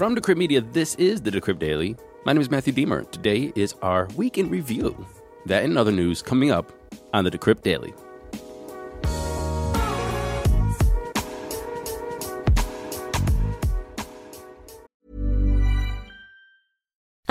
From Decrypt Media, this is the Decrypt Daily. My name is Matthew Deemer. Today is our week in review. That and other news coming up on the Decrypt Daily.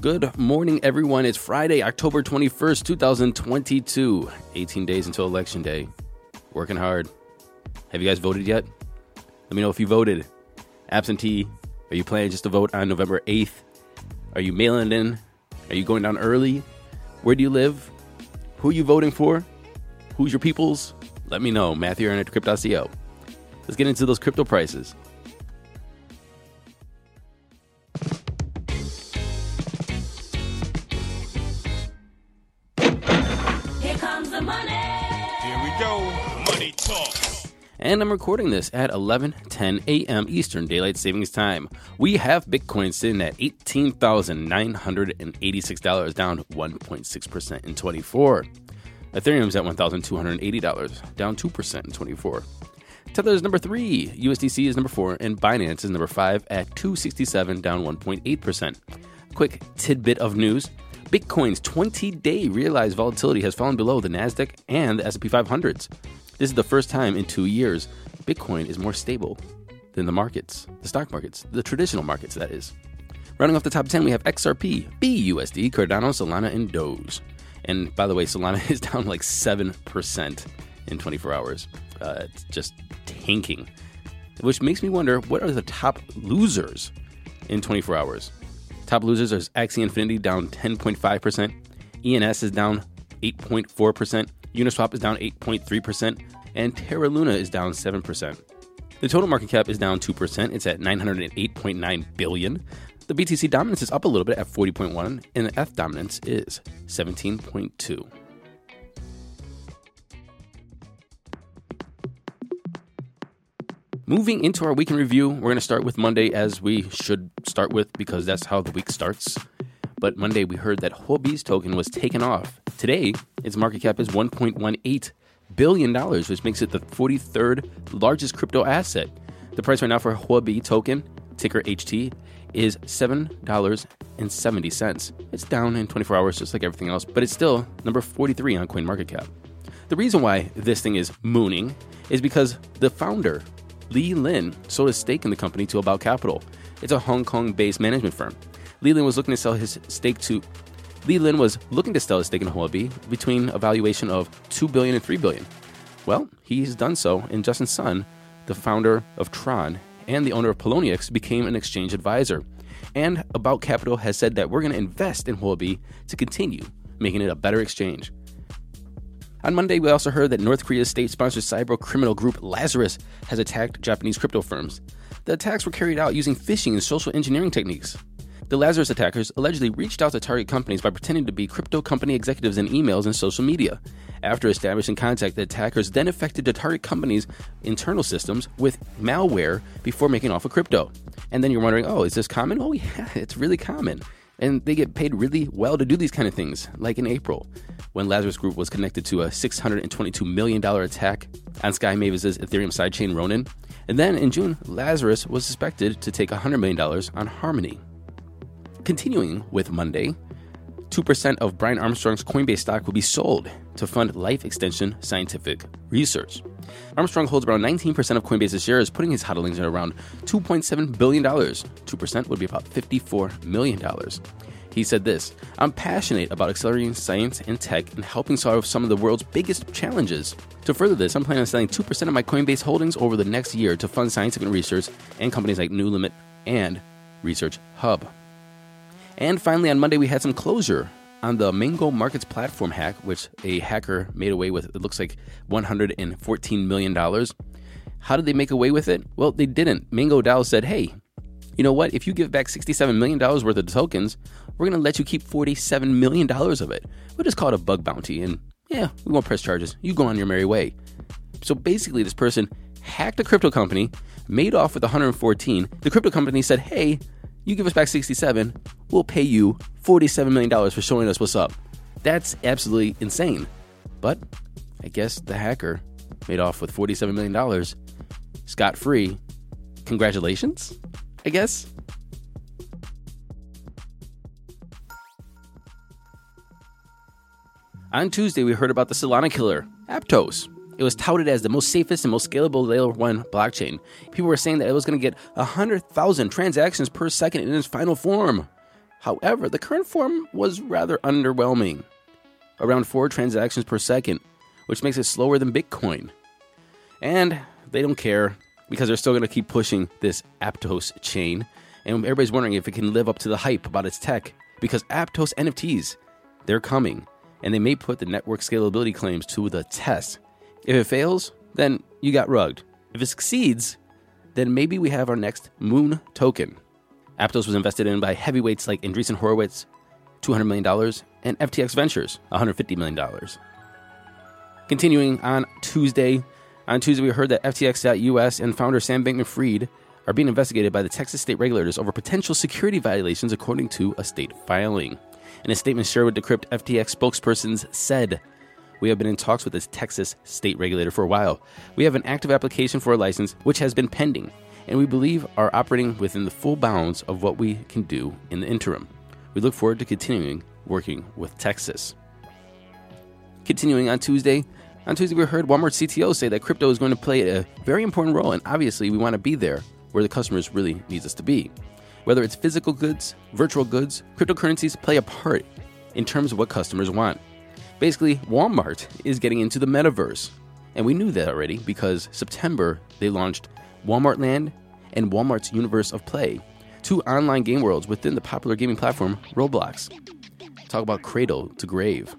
Good morning, everyone. It's Friday, October 21st, 2022. 18 days until Election Day. Working hard. Have you guys voted yet? Let me know if you voted. Absentee. Are you planning just to vote on November 8th? Are you mailing in? Are you going down early? Where do you live? Who are you voting for? Who's your peoples? Let me know. Matthew Aaron at Decrypt.co. Let's get into those crypto prices. And I'm recording this at 11:10 a.m. Eastern Daylight Savings Time. We have Bitcoin sitting at $18,986, down 1.6% in 24. Ethereum's at $1,280, down 2% in 24. Tether is number three, USDC is number four, and Binance is number five at 267, down 1.8%. Quick tidbit of news: Bitcoin's 20-day realized volatility has fallen below the Nasdaq and the S&P 500s. This is the first time in two years Bitcoin is more stable than the markets, the stock markets, the traditional markets, that is. Running off the top 10, we have XRP, BUSD, Cardano, Solana, and Doge. And by the way, Solana is down like 7% in 24 hours. Uh, it's just tanking. Which makes me wonder what are the top losers in 24 hours? Top losers are Axie Infinity down 10.5%, ENS is down 8.4%, Uniswap is down 8.3%, and Terra Luna is down 7%. The total market cap is down 2%. It's at 908.9 billion. The BTC dominance is up a little bit at 40.1 and the ETH dominance is 17.2. Moving into our weekend review, we're going to start with Monday as we should start with because that's how the week starts. But Monday we heard that Huobi's token was taken off. Today, its market cap is 1.18 billion dollars, which makes it the 43rd largest crypto asset. The price right now for Huobi token, ticker HT, is $7.70. It's down in 24 hours just like everything else, but it's still number 43 on CoinMarketCap. The reason why this thing is mooning is because the founder, Li Lin, sold a stake in the company to About Capital. It's a Hong Kong-based management firm. Li Lin was looking to sell his stake to Li Lin was looking to sell his stake in Huobi between a valuation of $2 billion and $3 billion. Well, he's done so, and Justin Sun, the founder of Tron and the owner of Poloniex, became an exchange advisor. And About Capital has said that we're going to invest in Huobi to continue making it a better exchange. On Monday, we also heard that North Korea's state sponsored cyber criminal group Lazarus has attacked Japanese crypto firms. The attacks were carried out using phishing and social engineering techniques. The Lazarus attackers allegedly reached out to target companies by pretending to be crypto company executives in emails and social media. After establishing contact, the attackers then affected the target company's internal systems with malware before making off with crypto. And then you're wondering, oh, is this common? Oh, yeah, it's really common. And they get paid really well to do these kind of things, like in April, when Lazarus Group was connected to a $622 million attack on Sky Mavis' Ethereum sidechain Ronin. And then in June, Lazarus was suspected to take $100 million on Harmony. Continuing with Monday, 2% of Brian Armstrong's Coinbase stock will be sold to fund life extension scientific research. Armstrong holds around 19% of Coinbase's shares, putting his hodlings at around $2.7 billion. 2% would be about $54 million. He said this I'm passionate about accelerating science and tech and helping solve some of the world's biggest challenges. To further this, I'm planning on selling 2% of my Coinbase holdings over the next year to fund scientific research and companies like New Limit and Research Hub. And finally, on Monday, we had some closure on the Mango Markets platform hack, which a hacker made away with, it looks like $114 million. How did they make away with it? Well, they didn't. Mango DAO said, hey, you know what? If you give back $67 million worth of tokens, we're going to let you keep $47 million of it. We'll just call it a bug bounty. And yeah, we won't press charges. You go on your merry way. So basically, this person hacked a crypto company, made off with 114. The crypto company said, hey, you give us back 67, we'll pay you $47 million for showing us what's up. That's absolutely insane. But I guess the hacker made off with $47 million scot free. Congratulations, I guess. On Tuesday, we heard about the Solana killer, Aptos. It was touted as the most safest and most scalable layer 1 blockchain. People were saying that it was going to get 100,000 transactions per second in its final form. However, the current form was rather underwhelming around 4 transactions per second, which makes it slower than Bitcoin. And they don't care because they're still going to keep pushing this Aptos chain. And everybody's wondering if it can live up to the hype about its tech because Aptos NFTs, they're coming and they may put the network scalability claims to the test. If it fails, then you got rugged. If it succeeds, then maybe we have our next Moon token. Aptos was invested in by heavyweights like Andreessen Horowitz, $200 million, and FTX Ventures, $150 million. Continuing on Tuesday, on Tuesday we heard that FTX.us and founder Sam Bankman-Fried are being investigated by the Texas state regulators over potential security violations according to a state filing. In a statement shared with Decrypt, FTX spokespersons said, We have been in talks with the Texas state regulator for a while. We have an active application for a license which has been pending, and we believe are operating within the full bounds of what we can do in the interim. We look forward to continuing working with Texas. Continuing on Tuesday, on Tuesday we heard Walmart CTO say that crypto is going to play a very important role, and obviously we want to be there where the customers really needs us to be. Whether it's physical goods, virtual goods, cryptocurrencies play a part in terms of what customers want. Basically, Walmart is getting into the metaverse. And we knew that already because September they launched Walmart Land and Walmart's Universe of Play, two online game worlds within the popular gaming platform Roblox. Talk about cradle to grave.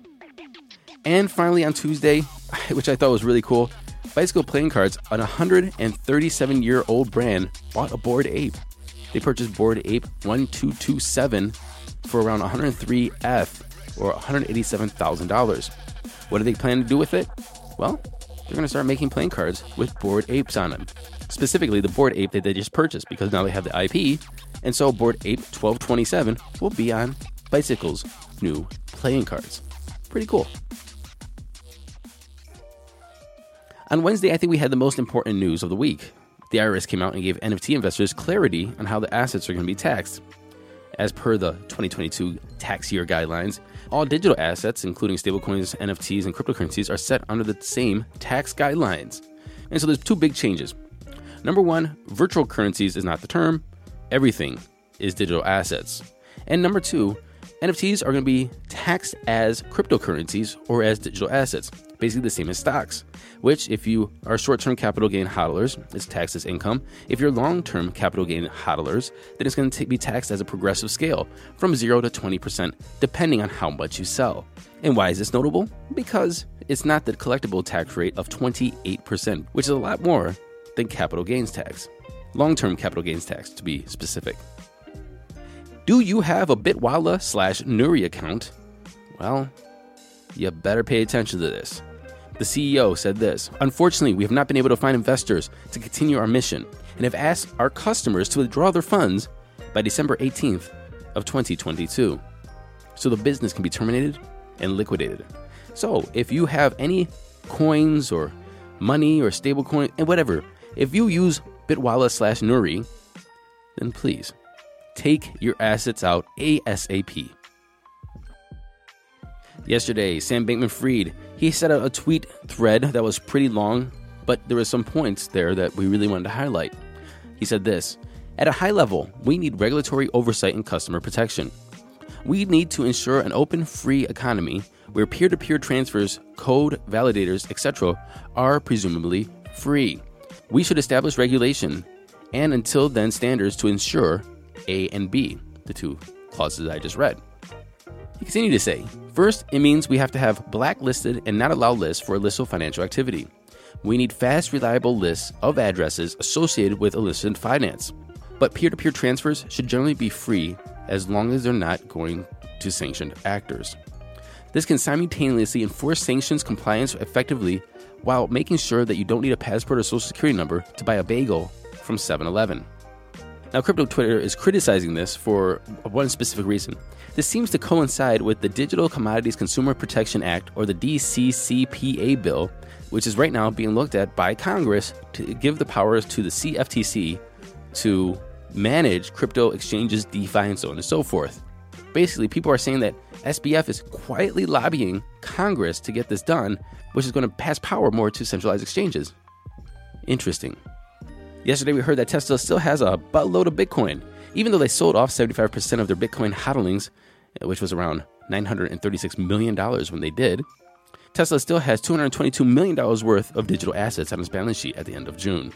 And finally on Tuesday, which I thought was really cool, Bicycle Playing Cards, an 137 year old brand, bought a Bored Ape. They purchased Bored Ape 1227 for around 103 ETH or $187,000. What do they plan to do with it? Well, they're going to start making playing cards with Bored Apes on them. Specifically, the Bored Ape that they just purchased because now they have the IP, and so Bored Ape 1227 will be on Bicycle's new playing cards. Pretty cool. On Wednesday, I think we had the most important news of the week. The IRS came out and gave NFT investors clarity on how the assets are going to be taxed. As per the 2022 tax year guidelines, all digital assets, including stablecoins, NFTs, and cryptocurrencies, are set under the same tax guidelines. And so there's two big changes. Number one, virtual currencies is not the term, everything is digital assets. And number two, NFTs are going to be taxed as cryptocurrencies or as digital assets, basically the same as stocks which, if you are short term capital gain hodlers, is taxed as income. If you're long term capital gain hodlers, then it's going to be taxed as a progressive scale from 0 to 20%, depending on how much you sell. And why is this notable? Because it's not the collectible tax rate of 28%, which is a lot more than capital gains tax. Long term capital gains tax, to be specific. Do you have a Bitwala slash Nuri account? Well, you better pay attention to this. The CEO said this Unfortunately, we have not been able to find investors to continue our mission and have asked our customers to withdraw their funds by December 18th of 2022. So the business can be terminated and liquidated. So if you have any coins or money or stablecoin and whatever, if you use Bitwala slash Nuri, then please take your assets out ASAP. Yesterday, Sam Bankman Fried he set out a tweet thread that was pretty long, but there were some points there that we really wanted to highlight. He said this At a high level, we need regulatory oversight and customer protection. We need to ensure an open, free economy where peer to peer transfers, code validators, etc., are presumably free. We should establish regulation and until then standards to ensure A and B, the two clauses I just read. He continued to say, First, it means we have to have blacklisted and not allowed lists for illicit financial activity. We need fast, reliable lists of addresses associated with illicit finance. But peer to peer transfers should generally be free as long as they're not going to sanctioned actors. This can simultaneously enforce sanctions compliance effectively while making sure that you don't need a passport or social security number to buy a bagel from 7 Eleven. Now, crypto Twitter is criticizing this for one specific reason. This seems to coincide with the Digital Commodities Consumer Protection Act, or the DCCPA bill, which is right now being looked at by Congress to give the powers to the CFTC to manage crypto exchanges, DeFi, and so on and so forth. Basically, people are saying that SBF is quietly lobbying Congress to get this done, which is going to pass power more to centralized exchanges. Interesting. Yesterday, we heard that Tesla still has a buttload of Bitcoin, even though they sold off 75% of their Bitcoin hodlings, uh, which was around $936 million when they did. Tesla still has $222 million worth of digital assets on its balance sheet at the end of June.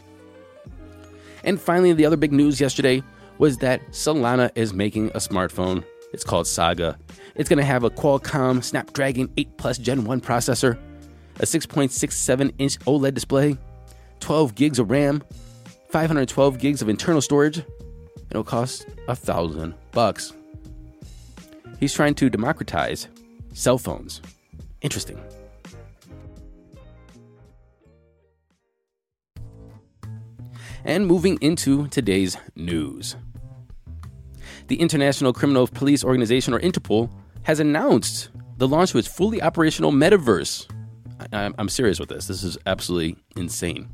And finally, the other big news yesterday was that Solana is making a smartphone. It's called Saga. It's going to have a Qualcomm Snapdragon 8 Plus Gen 1 processor, a 6.67 inch OLED display, 12 gigs of RAM, 512 gigs of internal storage. It'll cost a thousand bucks. He's trying to democratize cell phones. Interesting. And moving into today's news. The International Criminal Police Organization, or Interpol, has announced the launch of its fully operational metaverse. I- I'm serious with this. This is absolutely insane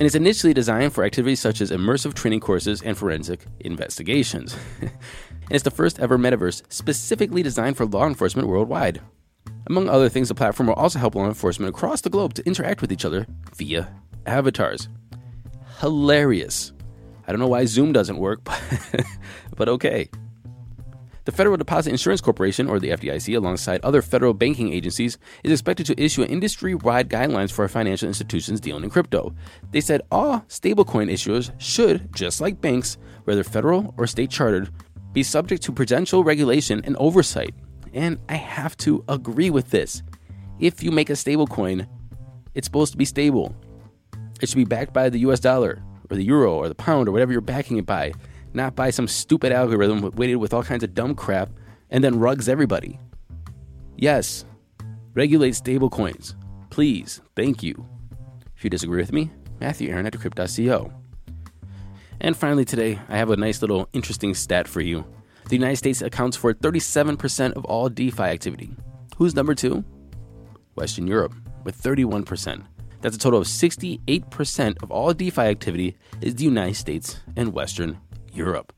and is initially designed for activities such as immersive training courses and forensic investigations. and it's the first ever metaverse specifically designed for law enforcement worldwide. Among other things, the platform will also help law enforcement across the globe to interact with each other via avatars. Hilarious. I don't know why Zoom doesn't work, but, but okay. The Federal Deposit Insurance Corporation, or the FDIC, alongside other federal banking agencies, is expected to issue industry wide guidelines for financial institutions dealing in crypto. They said all stablecoin issuers should, just like banks, whether federal or state chartered, be subject to prudential regulation and oversight. And I have to agree with this. If you make a stablecoin, it's supposed to be stable. It should be backed by the US dollar, or the euro, or the pound, or whatever you're backing it by not by some stupid algorithm weighted with all kinds of dumb crap and then rugs everybody. Yes, regulate stablecoins. Please, thank you. If you disagree with me, Matthew Aaron at Decrypt.co. And finally, today, I have a nice little interesting stat for you. The United States accounts for 37% of all DeFi activity. Who's number two? Western Europe, with 31%. That's a total of 68% of all DeFi activity is the United States and Western Europe.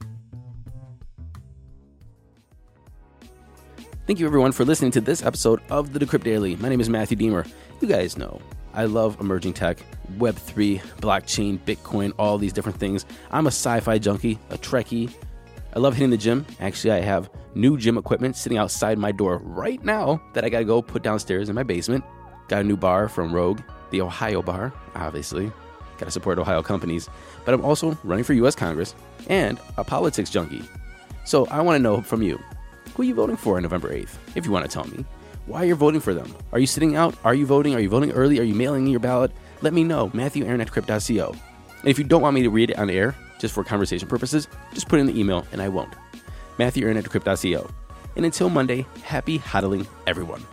Thank you everyone for listening to this episode of the Decrypt Daily. My name is Matthew Deemer. You guys know I love emerging tech, Web3, blockchain, Bitcoin, all these different things. I'm a sci fi junkie, a Trekkie. I love hitting the gym. Actually, I have new gym equipment sitting outside my door right now that I gotta go put downstairs in my basement. Got a new bar from Rogue, the Ohio bar, obviously. Gotta support Ohio companies. But I'm also running for US Congress and a politics junkie. So I wanna know from you who are you voting for on November 8th? If you wanna tell me why you're voting for them. Are you sitting out? Are you voting? Are you voting early? Are you mailing in your ballot? Let me know. Matthew Aaron at Decrypt.co. And if you don't want me to read it on air, just for conversation purposes, just put in the email and I won't. Matthew Aaron at Decrypt.co. And until Monday, happy hodling, everyone.